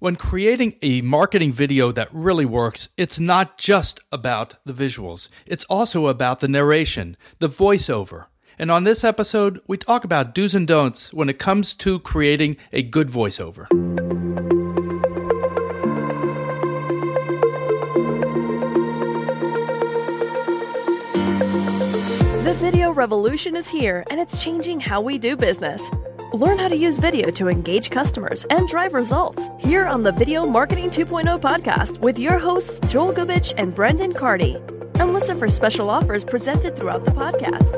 When creating a marketing video that really works, it's not just about the visuals, it's also about the narration, the voiceover. And on this episode, we talk about do's and don'ts when it comes to creating a good voiceover. The video revolution is here and it's changing how we do business. Learn how to use video to engage customers and drive results here on the Video Marketing 2.0 podcast with your hosts, Joel Gubich and Brendan Cardy. And listen for special offers presented throughout the podcast.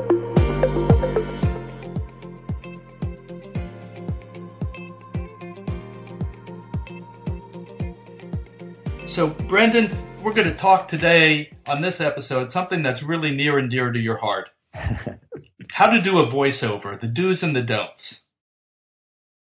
So, Brendan, we're going to talk today on this episode something that's really near and dear to your heart. How to do a voiceover, the do's and the don'ts.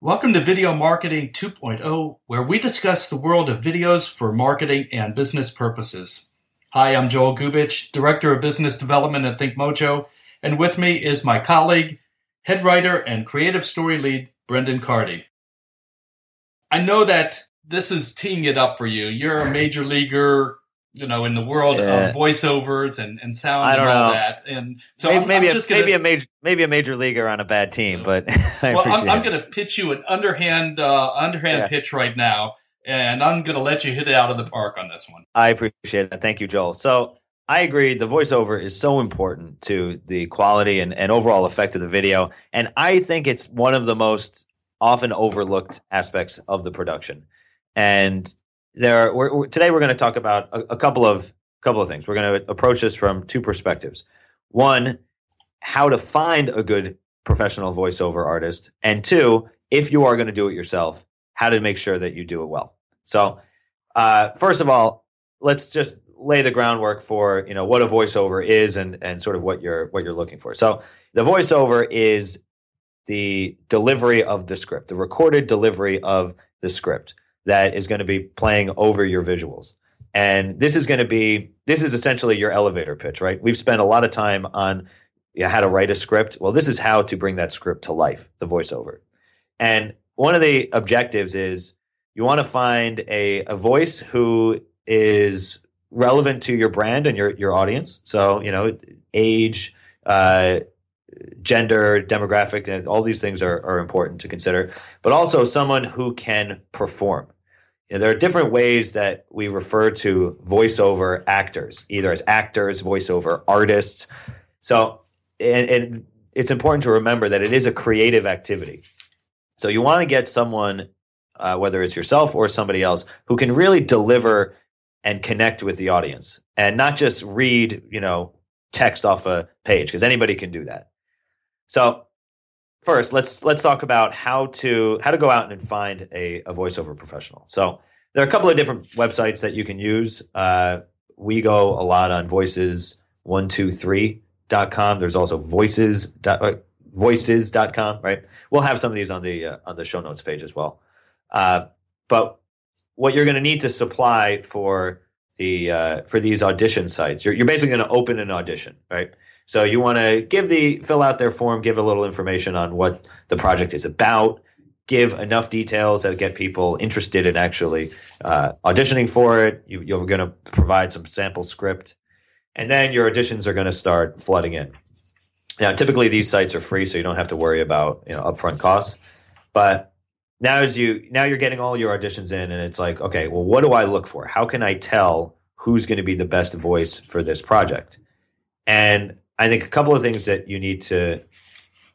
Welcome to Video Marketing 2.0, where we discuss the world of videos for marketing and business purposes. Hi, I'm Joel Gubich, Director of Business Development at ThinkMojo, and with me is my colleague, head writer, and creative story lead, Brendan Cardy. I know that this is teeing it up for you. You're a major leaguer, you know, in the world Yeah. of voiceovers and, and sound I and don't all know. that. And so maybe I'm, maybe, I'm a, gonna, maybe a major maybe a major leaguer on a bad team, but I well, appreciate I'm, I'm going to pitch you an underhand uh, underhand Yeah. pitch right now, and I'm going to let you hit it out of the park on this one. I appreciate that. Thank you, Joel. So I agree. The voiceover is so important to the quality and, and overall effect of the video, and I think it's one of the most often overlooked aspects of the production. And there, we're, we're- today we're going to talk about a, a couple of couple of things. We're going to approach this from two perspectives. One, how to find a good professional voiceover artist, and two, if you are going to do it yourself, how to make sure that you do it well. So, uh, first of all, let's just lay the groundwork for you know what a voiceover is and and sort of what you're what you're looking for. So, the voiceover is the delivery of the script, the recorded delivery of the script that is going to be playing over your visuals. And this is going to be this is essentially your elevator pitch, right? We've spent a lot of time on you know, how to write a script. Well, this is how to bring that script to life, the voiceover. And one of the objectives is you want to find a, a voice who is relevant to your brand and your, your audience. So, you know, age, uh, gender, demographic, all these things are, are important to consider, but also someone who can perform. You know, there are different ways that we refer to voiceover actors, either as actors, voiceover artists. So, and, and it's important to remember that it is a creative activity. So, you want to get someone, uh, whether it's yourself or somebody else, who can really deliver and connect with the audience and not just read, you know, text off a page because anybody can do that. So, first, let's let's talk about how to how to go out and find a, a voiceover professional. So, there are a couple of different websites that you can use. Uh, we go a lot on voices123.com. There's also voices dot- uh, voices.com, right? We'll have some of these on the uh, on the show notes page as well. Uh, but what you're going to need to supply for the uh, for these audition sites, you're, you're basically going to open an audition, right? So you want to give the fill out their form, give a little information on what the project is about, give enough details that get people interested in actually uh, auditioning for it. You, you're going to provide some sample script, and then your auditions are going to start flooding in. Now, typically these sites are free, so you don't have to worry about you know upfront costs. But now as you now you're getting all your auditions in, and it's like, okay, well, what do I look for? How can I tell who's going to be the best voice for this project? And I think a couple of things that you need to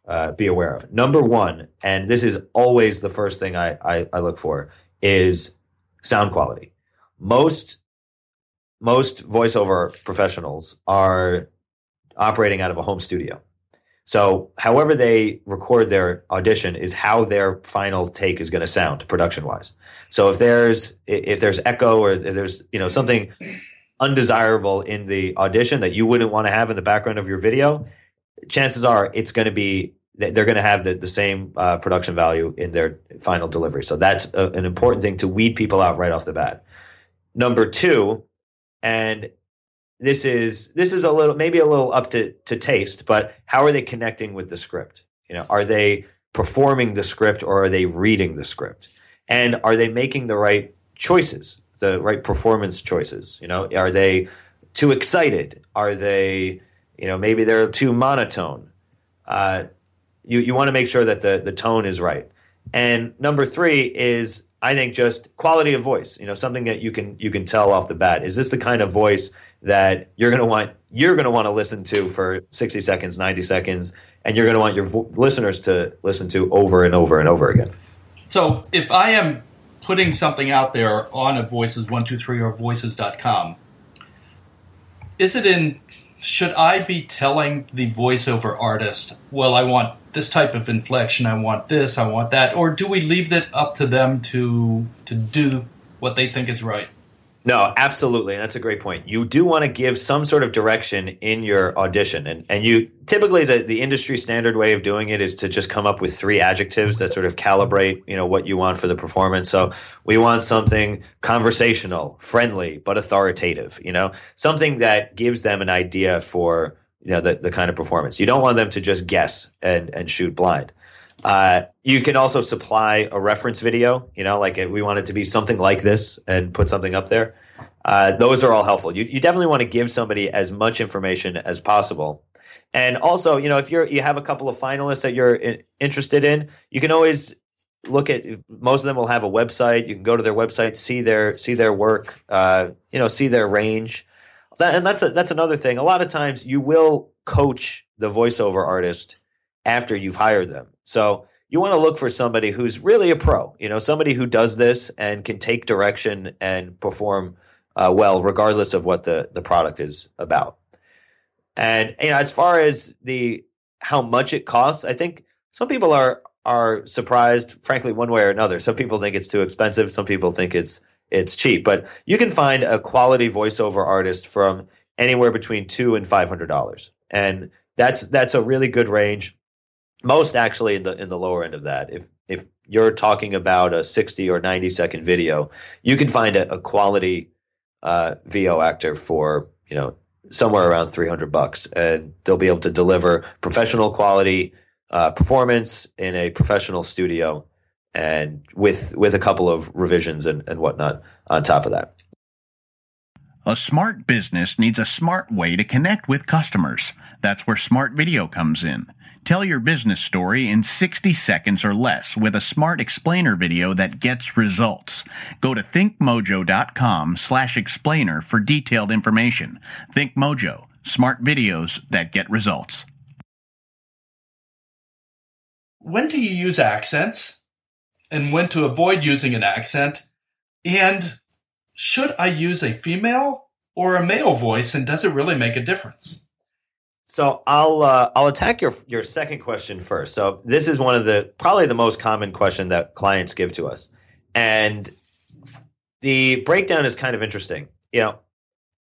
uh, be aware of. Number one, and this is always the first thing I, I, I look for, is sound quality. Most most voiceover professionals are operating out of a home studio. So, however they record their audition is how their final take is going to sound production wise. So, if there's if there's echo or there's you know something undesirable in the audition that you wouldn't want to have in the background of your video, chances are it's going to be they're going to have the, the same uh, production value in their final delivery. So that's a, an important thing to weed people out right off the bat. Number two, and this is this is a little maybe a little up to to taste, but how are they connecting with the script? You know, are they performing the script or are they reading the script? and are they making the right choices, the right performance choices? You know, are they too excited? Are they, you know, maybe they're too monotone? Uh, you you want to make sure that the the tone is right. And number three is I think just quality of voice. You know, something that you can you can tell off the bat. Is this the kind of voice that you're going to want you're going to want to listen to for 60 seconds, 90 seconds, and you're going to want your vo- listeners to listen to over and over and over again. So, if I am putting something out there on a voices123 or voices.com, is it in should I be telling the voiceover artist, well, I want this type of inflection, I want this, I want that, or do we leave it up to them to to do what they think is right? No, absolutely. And that's a great point. You do want to give some sort of direction in your audition. And, and you typically the, the industry standard way of doing it is to just come up with three adjectives that sort of calibrate, you know, what you want for the performance. So we want something conversational, friendly, but authoritative, you know, something that gives them an idea for, you know, the, the kind of performance. You don't want them to just guess and, and shoot blind. Uh, you can also supply a reference video, you know, like we want it to be something like this and put something up there. Uh, those are all helpful. You, you definitely want to give somebody as much information as possible. And also, you know, if you're you have a couple of finalists that you're in, interested in, you can always look at. Most of them will have a website. You can go to their website, see their see their work, uh, you know, see their range. That, and that's a, that's another thing. A lot of times, you will coach the voiceover artist after you've hired them. So you want to look for somebody who's really a pro, you know, somebody who does this and can take direction and perform uh, well, regardless of what the, the product is about. And you know, as far as the how much it costs, I think some people are are surprised, frankly, one way or another. Some people think it's too expensive. Some people think it's it's cheap. But you can find a quality voiceover artist from anywhere between two and five hundred dollars, and that's that's a really good range most actually in the in the lower end of that. If if you're talking about a 60 or 90 second video, you can find a, a quality uh, VO actor for you know somewhere around 300 bucks, and they'll be able to deliver professional quality uh, performance in a professional studio, and with with a couple of revisions and, and whatnot on top of that. A smart business needs a smart way to connect with customers. That's where smart video comes in. Tell your business story in 60 seconds or less with a smart explainer video that gets results. Go to thinkmojo.com slash explainer for detailed information. ThinkMojo, smart videos that get results. When do you use accents and when to avoid using an accent? And should I use a female or a male voice and does it really make a difference? So I'll uh, I'll attack your your second question first. So this is one of the probably the most common question that clients give to us, and the breakdown is kind of interesting. You know,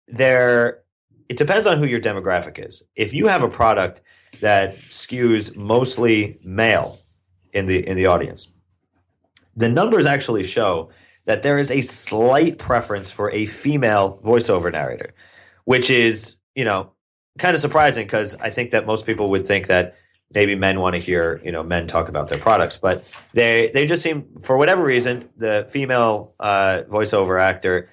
there it depends on who your demographic is. If you have a product that skews mostly male in the in the audience, the numbers actually show that there is a slight preference for a female voiceover narrator, which is you know kind of surprising because I think that most people would think that maybe men want to hear you know men talk about their products, but they they just seem for whatever reason the female uh, voiceover actor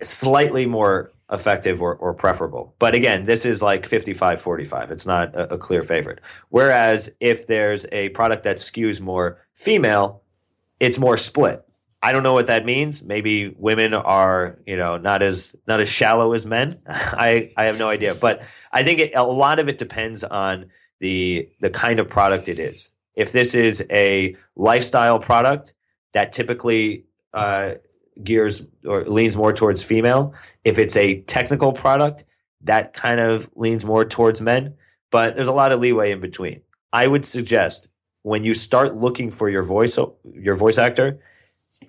slightly more effective or, or preferable. But again, this is like 55 45. It's not a, a clear favorite. Whereas if there's a product that skews more female, it's more split. I don't know what that means. Maybe women are, you know, not as not as shallow as men. I I have no idea, but I think it, a lot of it depends on the the kind of product it is. If this is a lifestyle product that typically uh, gears or leans more towards female, if it's a technical product that kind of leans more towards men, but there's a lot of leeway in between. I would suggest when you start looking for your voice your voice actor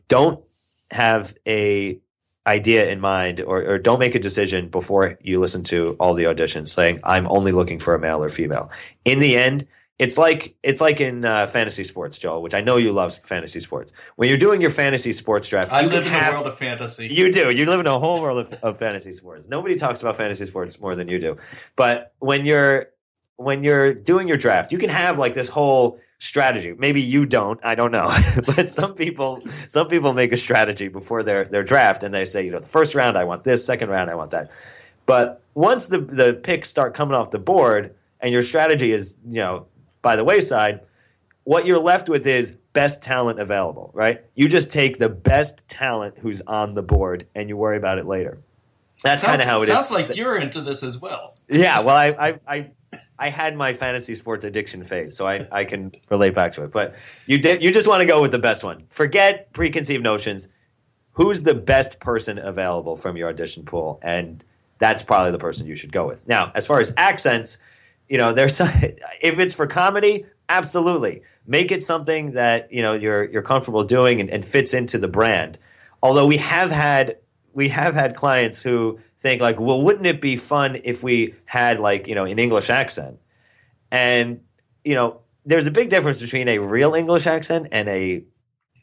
don't have a idea in mind or, or don't make a decision before you listen to all the auditions saying i'm only looking for a male or female. In the end it's like it's like in uh, fantasy sports joel which i know you love fantasy sports. When you're doing your fantasy sports draft i live in have, a world of fantasy. You do. You live in a whole world of, of fantasy sports. Nobody talks about fantasy sports more than you do. But when you're when you're doing your draft you can have like this whole strategy. Maybe you don't. I don't know. but some people some people make a strategy before their their draft and they say, you know, the first round I want this, second round I want that. But once the the picks start coming off the board and your strategy is, you know, by the wayside, what you're left with is best talent available, right? You just take the best talent who's on the board and you worry about it later. That's kind of how it sounds is. like you're into this as well. Yeah, well, I, I, I, I had my fantasy sports addiction phase, so I, I can relate back to it. But you did, you just want to go with the best one. Forget preconceived notions. Who's the best person available from your audition pool, and that's probably the person you should go with. Now, as far as accents, you know, there's if it's for comedy, absolutely make it something that you know you're you're comfortable doing and, and fits into the brand. Although we have had we have had clients who think like, well, wouldn't it be fun if we had like you know an English accent? And you know, there's a big difference between a real English accent and a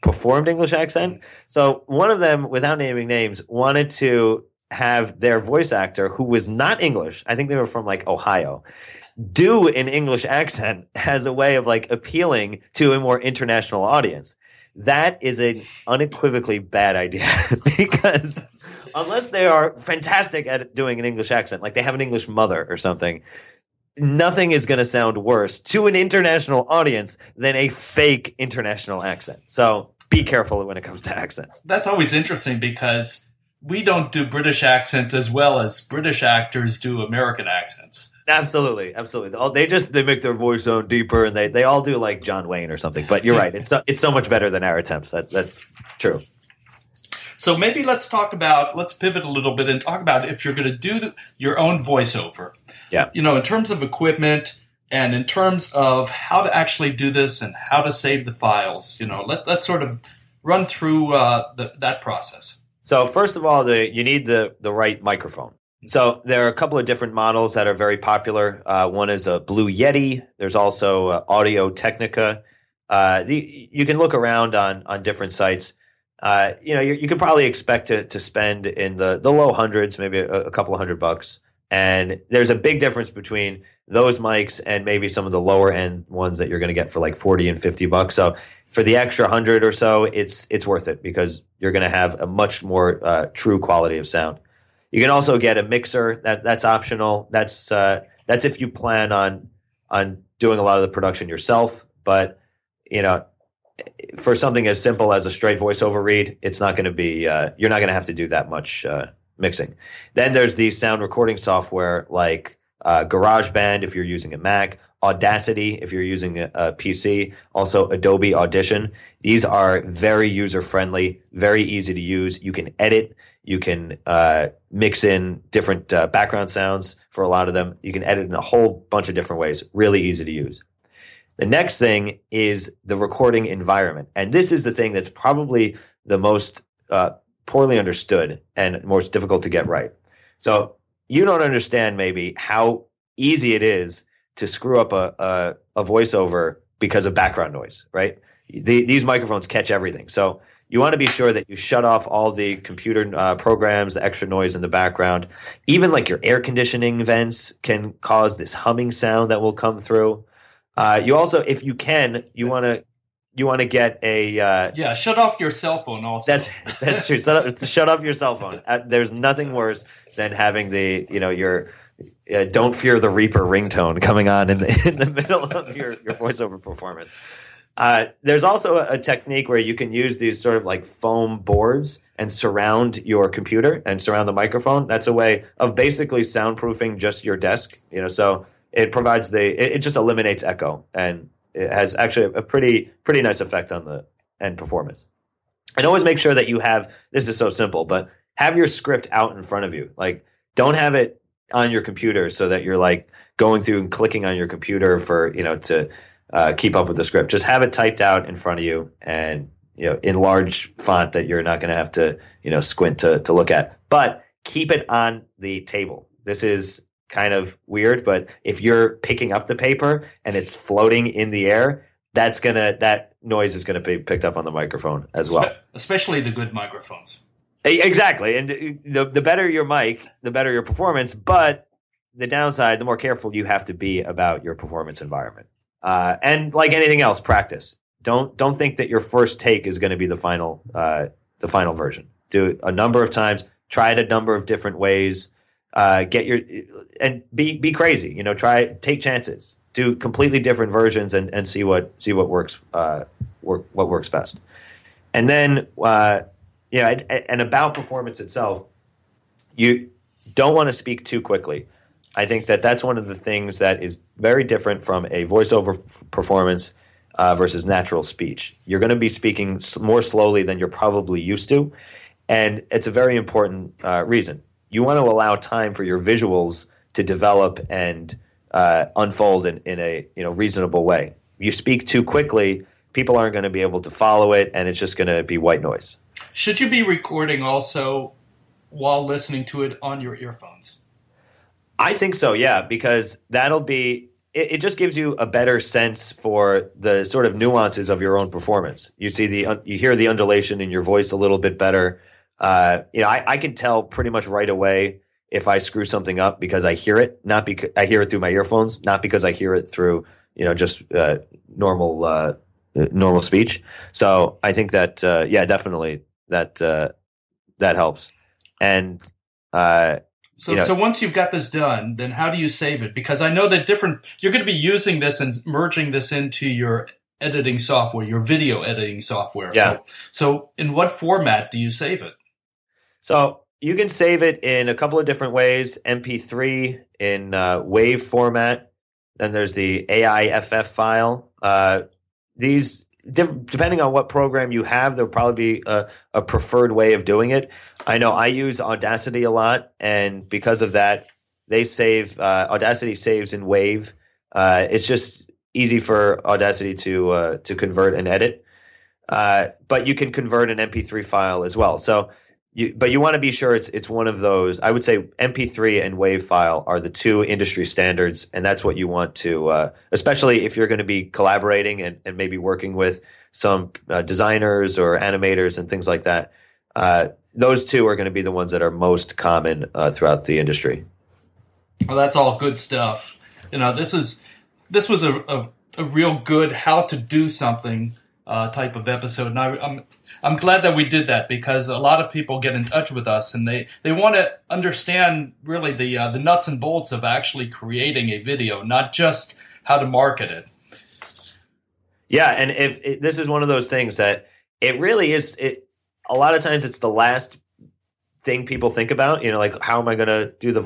performed English accent. So one of them, without naming names, wanted to have their voice actor who was not English. I think they were from like Ohio. Do an English accent as a way of like appealing to a more international audience that is an unequivocally bad idea because unless they are fantastic at doing an English accent, like they have an English mother or something, nothing is going to sound worse to an international audience than a fake international accent. So be careful when it comes to accents. That's always interesting because we don't do British accents as well as British actors do American accents. Absolutely, absolutely. They just they make their voice sound deeper, and they they all do like John Wayne or something. But you're right; it's so, it's so much better than our attempts. That that's true. So maybe let's talk about let's pivot a little bit and talk about if you're going to do the, your own voiceover. Yeah. You know, in terms of equipment and in terms of how to actually do this and how to save the files. You know, let let's sort of run through uh, the, that process. So first of all, the, you need the the right microphone. So there are a couple of different models that are very popular. Uh, one is a Blue Yeti. There's also uh, Audio Technica. Uh, the, you can look around on on different sites. Uh, you know, you, you could probably expect to, to spend in the, the low hundreds, maybe a, a couple of hundred bucks. And there's a big difference between those mics and maybe some of the lower end ones that you're going to get for like 40 and 50 bucks. So for the extra hundred or so, it's it's worth it because you're going to have a much more uh, true quality of sound. You can also get a mixer. That that's optional. That's uh, that's if you plan on on doing a lot of the production yourself. But you know, for something as simple as a straight voiceover read, it's not going to be. Uh, you're not going to have to do that much uh, mixing. Then there's the sound recording software like uh, GarageBand if you're using a Mac, Audacity if you're using a, a, PC, also Adobe Audition. These are very user friendly, very easy to use. You can edit, you can uh, mix in different uh, background sounds for a lot of them. You can edit in a whole bunch of different ways. Really easy to use. The next thing is the recording environment. And this is the thing that's probably the most uh, poorly understood and most difficult to get right. So you don't understand maybe how easy it is to screw up a, a, a voiceover because of background noise, right? The, these microphones catch everything. So you want to be sure that you shut off all the computer uh, programs, the extra noise in the background. Even like your air conditioning vents can cause this humming sound that will come through. Uh, you also, if you can, you want to you want to get a uh, yeah. Shut off your cell phone. Also, that's that's true. shut, shut off your cell phone. Uh, there's nothing worse than having the you know your uh, "Don't Fear the Reaper" ringtone coming on in the in the middle of your your voiceover performance. Uh, there's also a, a, technique where you can use these sort of like foam boards and surround your computer and surround the microphone. That's a way of basically soundproofing just your desk. You know, so it provides the it, it just eliminates echo and it has actually a pretty pretty nice effect on the end performance. And always make sure that you have this is so simple, but have your script out in front of you. Like don't have it on your computer so that you're like going through and clicking on your computer for you know to uh, keep up with the script. Just have it typed out in front of you and you know in large font that you're not going to have to you know squint to to look at. But keep it on the table. This is kind of weird, but if you're picking up the paper and it's floating in the air, that's gonna that noise is gonna be picked up on the microphone as well. Especially the good microphones. Exactly, and the the better your mic, the better your performance. But the downside, the more careful you have to be about your performance environment. Uh, and like anything else, practice. Don't don't think that your first take is going to be the final uh, the final version. Do it a number of times. Try it a number of different ways. Uh, get your and be be crazy. You know, try take chances. Do completely different versions and, and see what see what works uh, work what works best. And then uh, yeah, and, and about performance itself, you don't want to speak too quickly. I think that that's one of the things that is very different from a voiceover performance uh, versus natural speech. You're going to be speaking more slowly than you're probably used to, and it's a very important uh, reason. You want to allow time for your visuals to develop and uh, unfold in, in a you know reasonable way. You speak too quickly, people aren't going to be able to follow it, and it's just going to be white noise. Should you be recording also while listening to it on your earphones? I think so, yeah, because that'll be it, it, just gives you a better sense for the sort of nuances of your own performance. You see the you hear the undulation in your voice a little bit better. Uh, you know, I, I can tell pretty much right away if I screw something up because I hear it, not because I hear it through my earphones, not because I hear it through you know just uh, normal uh, normal speech. So I think that uh, yeah, definitely that uh, that helps. And uh, So, You know- so once you've got this done, then how do you save it? Because I know that different, you're going to be using this and merging this into your editing software, your video editing software. Yeah. So, so in what format do you save it? So you can save it in a couple of different ways MP3 in uh, WAV format. Then there's the AIFF file. Uh, these, diff- depending on what program you have, there'll probably be a, a preferred way of doing it. I know I use Audacity a lot, and because of that, they save, uh, Audacity saves in Wave. Uh, it's just easy for Audacity to uh, to convert and edit. Uh, but you can convert an MP3 file as well. So you, but you want to be sure it's it's one of those. I would say MP3 and WAV file are the two industry standards, and that's what you want to, uh, especially if you're going to be collaborating and, and maybe working with some uh, designers or animators and things like that. Uh, those two are going to be the ones that are most common uh, throughout the industry. Well, that's all good stuff. You know, this is this was a a, a real good how to do something uh, type of episode, and I, I'm I'm glad that we did that because a lot of people get in touch with us and they they want to understand really the uh, the nuts and bolts of actually creating a video, not just how to market it. Yeah, and if it, this is one of those things that it really is, it a lot of times it's the last thing people think about. You know, like how am I going to do the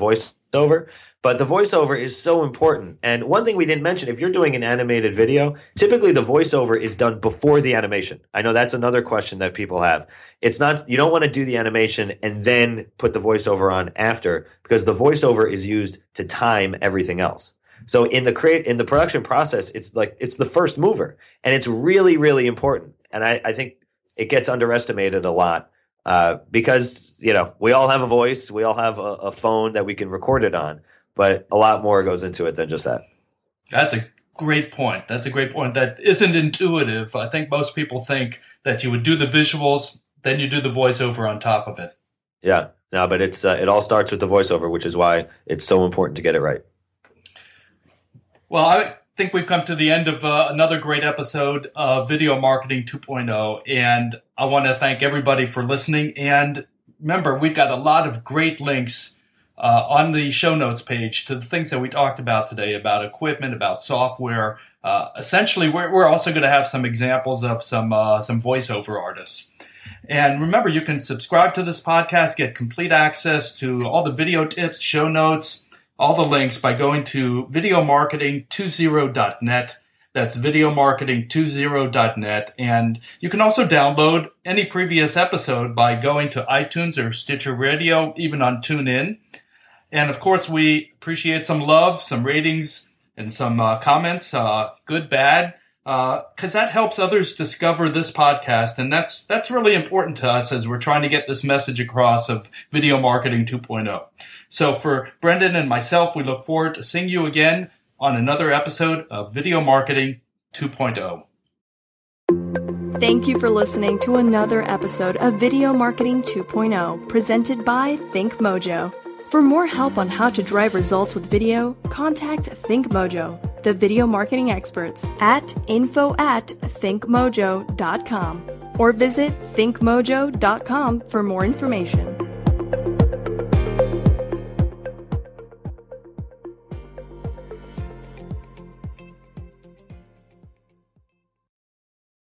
voiceover? But the voiceover is so important. And one thing we didn't mention: if you're doing an animated video, typically the voiceover is done before the animation. I know that's another question that people have. It's not you don't want to do the animation and then put the voiceover on after because the voiceover is used to time everything else. So in the create in the production process, it's like it's the first mover, and it's really really important. And I, I think it gets underestimated a lot uh, because you know we all have a voice, we all have a, a phone that we can record it on, but a lot more goes into it than just that. That's a great point. That's a great point. That isn't intuitive. I think most people think that you would do the visuals, then you do the voiceover on top of it. Yeah, no, but it's uh, it all starts with the voiceover, which is why it's so important to get it right. Well, I think we've come to the end of uh, another great episode of Video Marketing 2.0, and I want to thank everybody for listening. And remember, we've got a lot of great links uh, on the show notes page to the things that we talked about today about equipment, about software. Uh, essentially, we're, we're also going to have some examples of some uh, some voiceover artists. And remember, you can subscribe to this podcast, get complete access to all the video tips, show notes, all the links by going to videomarketing20.net. That's videomarketing20.net. And you can also download any previous episode by going to iTunes or Stitcher Radio, even on TuneIn. And of course, we appreciate some love, some ratings, and some uh, comments, uh, good, bad, because that helps others discover this podcast, and that's that's really important to us as we're trying to get this message across of video marketing 2.0. So for Brendan and myself, we look forward to seeing you again on another episode of Video Marketing oh. 2.0. Thank you for listening to another episode of Video Marketing 2.0 presented by ThinkMojo. For more help on how to drive results with video, contact ThinkMojo the video marketing experts, at info at thinkmojo.com or visit thinkmojo.com for more information.